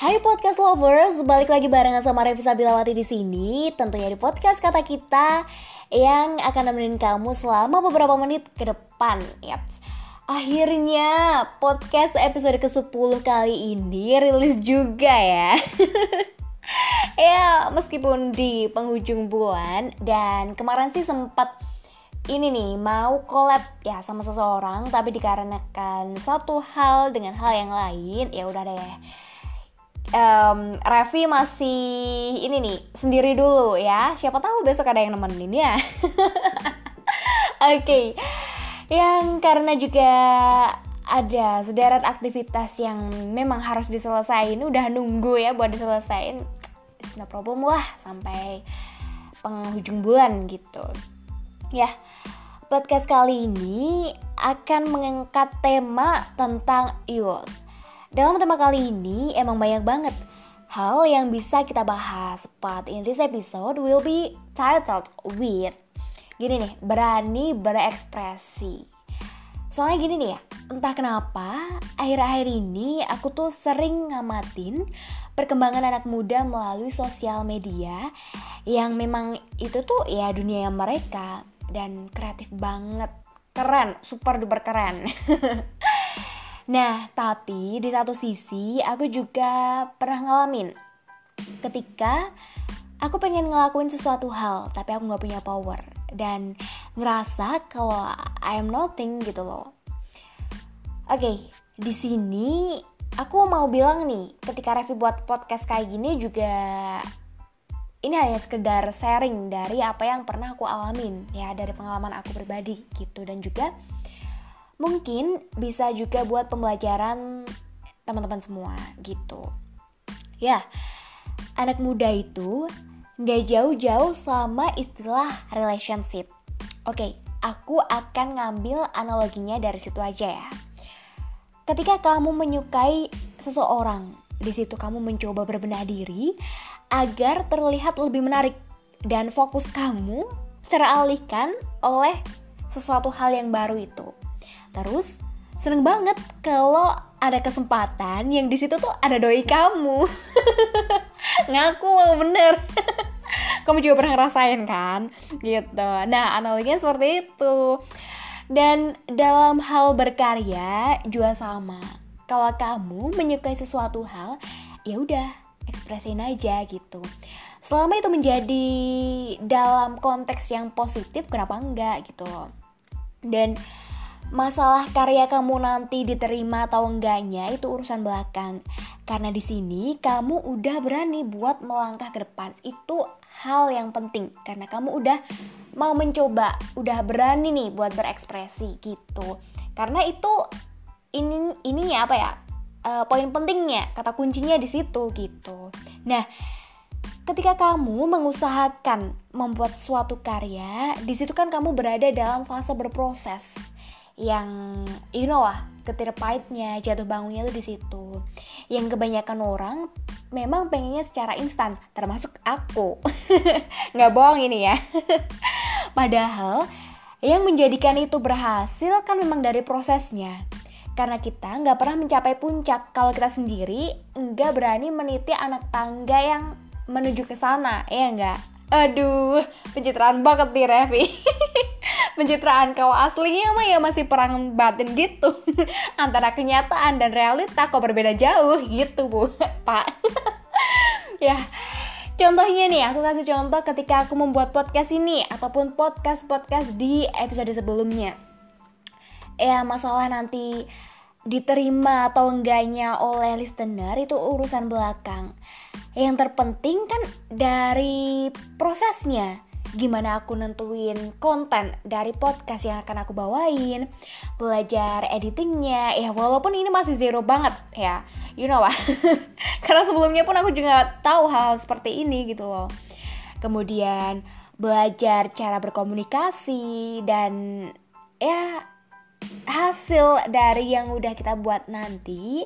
Hai podcast lovers, balik lagi barengan sama Revi Sabilawati di sini. Tentunya di podcast kata kita yang akan nemenin kamu selama beberapa menit ke depan. Yap. Akhirnya podcast episode ke-10 kali ini rilis juga ya. ya, meskipun di penghujung bulan dan kemarin sih sempat ini nih mau collab ya sama seseorang tapi dikarenakan satu hal dengan hal yang lain ya udah deh um, Revi masih ini nih sendiri dulu ya. Siapa tahu besok ada yang nemenin ya. Oke. Okay. Yang karena juga ada sederet aktivitas yang memang harus diselesaikan udah nunggu ya buat diselesain it's no problem lah sampai penghujung bulan gitu ya podcast kali ini akan mengangkat tema tentang youth dalam tema kali ini emang banyak banget hal yang bisa kita bahas. But in this episode will be titled with gini nih, berani berekspresi. Soalnya gini nih ya, entah kenapa akhir-akhir ini aku tuh sering ngamatin perkembangan anak muda melalui sosial media yang memang itu tuh ya dunia mereka dan kreatif banget, keren, super duper keren. Nah, tapi di satu sisi aku juga pernah ngalamin ketika aku pengen ngelakuin sesuatu hal tapi aku nggak punya power dan ngerasa kalau I am nothing gitu loh. Oke, okay, di sini aku mau bilang nih, ketika Revi buat podcast kayak gini juga ini hanya sekedar sharing dari apa yang pernah aku alamin ya dari pengalaman aku pribadi gitu dan juga mungkin bisa juga buat pembelajaran teman-teman semua gitu. Ya, anak muda itu nggak jauh-jauh sama istilah relationship. Oke, aku akan ngambil analoginya dari situ aja ya. Ketika kamu menyukai seseorang, di situ kamu mencoba berbenah diri agar terlihat lebih menarik dan fokus kamu teralihkan oleh sesuatu hal yang baru itu. Terus seneng banget kalau ada kesempatan yang di situ tuh ada doi kamu. Ngaku mau bener. kamu juga pernah ngerasain kan? Gitu. Nah, analoginya seperti itu. Dan dalam hal berkarya juga sama. Kalau kamu menyukai sesuatu hal, ya udah ekspresin aja gitu. Selama itu menjadi dalam konteks yang positif, kenapa enggak gitu Dan masalah karya kamu nanti diterima atau enggaknya itu urusan belakang. Karena di sini kamu udah berani buat melangkah ke depan. Itu hal yang penting karena kamu udah mau mencoba, udah berani nih buat berekspresi gitu. Karena itu ini ininya apa ya? Uh, poin pentingnya, kata kuncinya di situ gitu. Nah, ketika kamu mengusahakan membuat suatu karya, di situ kan kamu berada dalam fase berproses yang you know lah ketir pahitnya jatuh bangunnya tuh di situ. Yang kebanyakan orang memang pengennya secara instan termasuk aku. Nggak bohong ini ya. Padahal yang menjadikan itu berhasil kan memang dari prosesnya. Karena kita nggak pernah mencapai puncak. Kalau kita sendiri nggak berani meniti anak tangga yang menuju ke sana ya nggak? Aduh pencitraan banget nih Revi pencitraan kau aslinya mah ya masih perang batin gitu antara kenyataan dan realita kok berbeda jauh gitu bu pak ya Contohnya nih, aku kasih contoh ketika aku membuat podcast ini ataupun podcast-podcast di episode sebelumnya. Ya, masalah nanti diterima atau enggaknya oleh listener itu urusan belakang. Yang terpenting kan dari prosesnya gimana aku nentuin konten dari podcast yang akan aku bawain, belajar editingnya, ya walaupun ini masih zero banget ya, you know lah, karena sebelumnya pun aku juga tahu hal, seperti ini gitu loh. Kemudian belajar cara berkomunikasi dan ya hasil dari yang udah kita buat nanti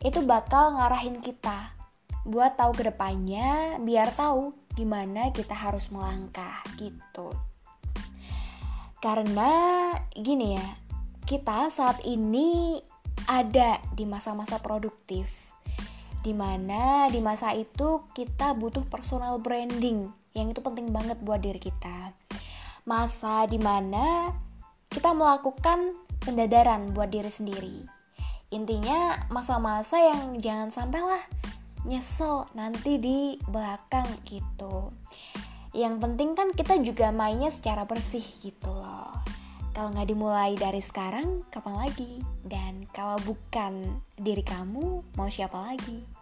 itu bakal ngarahin kita buat tahu ke depannya biar tahu gimana kita harus melangkah gitu. Karena gini ya, kita saat ini ada di masa-masa produktif Di mana di masa itu kita butuh personal branding yang itu penting banget buat diri kita. Masa di mana kita melakukan pendadaran buat diri sendiri. Intinya masa-masa yang jangan sampai lah nyesel nanti di belakang gitu. Yang penting kan kita juga mainnya secara bersih gitu loh. Kalau nggak dimulai dari sekarang, kapan lagi? Dan kalau bukan diri kamu, mau siapa lagi?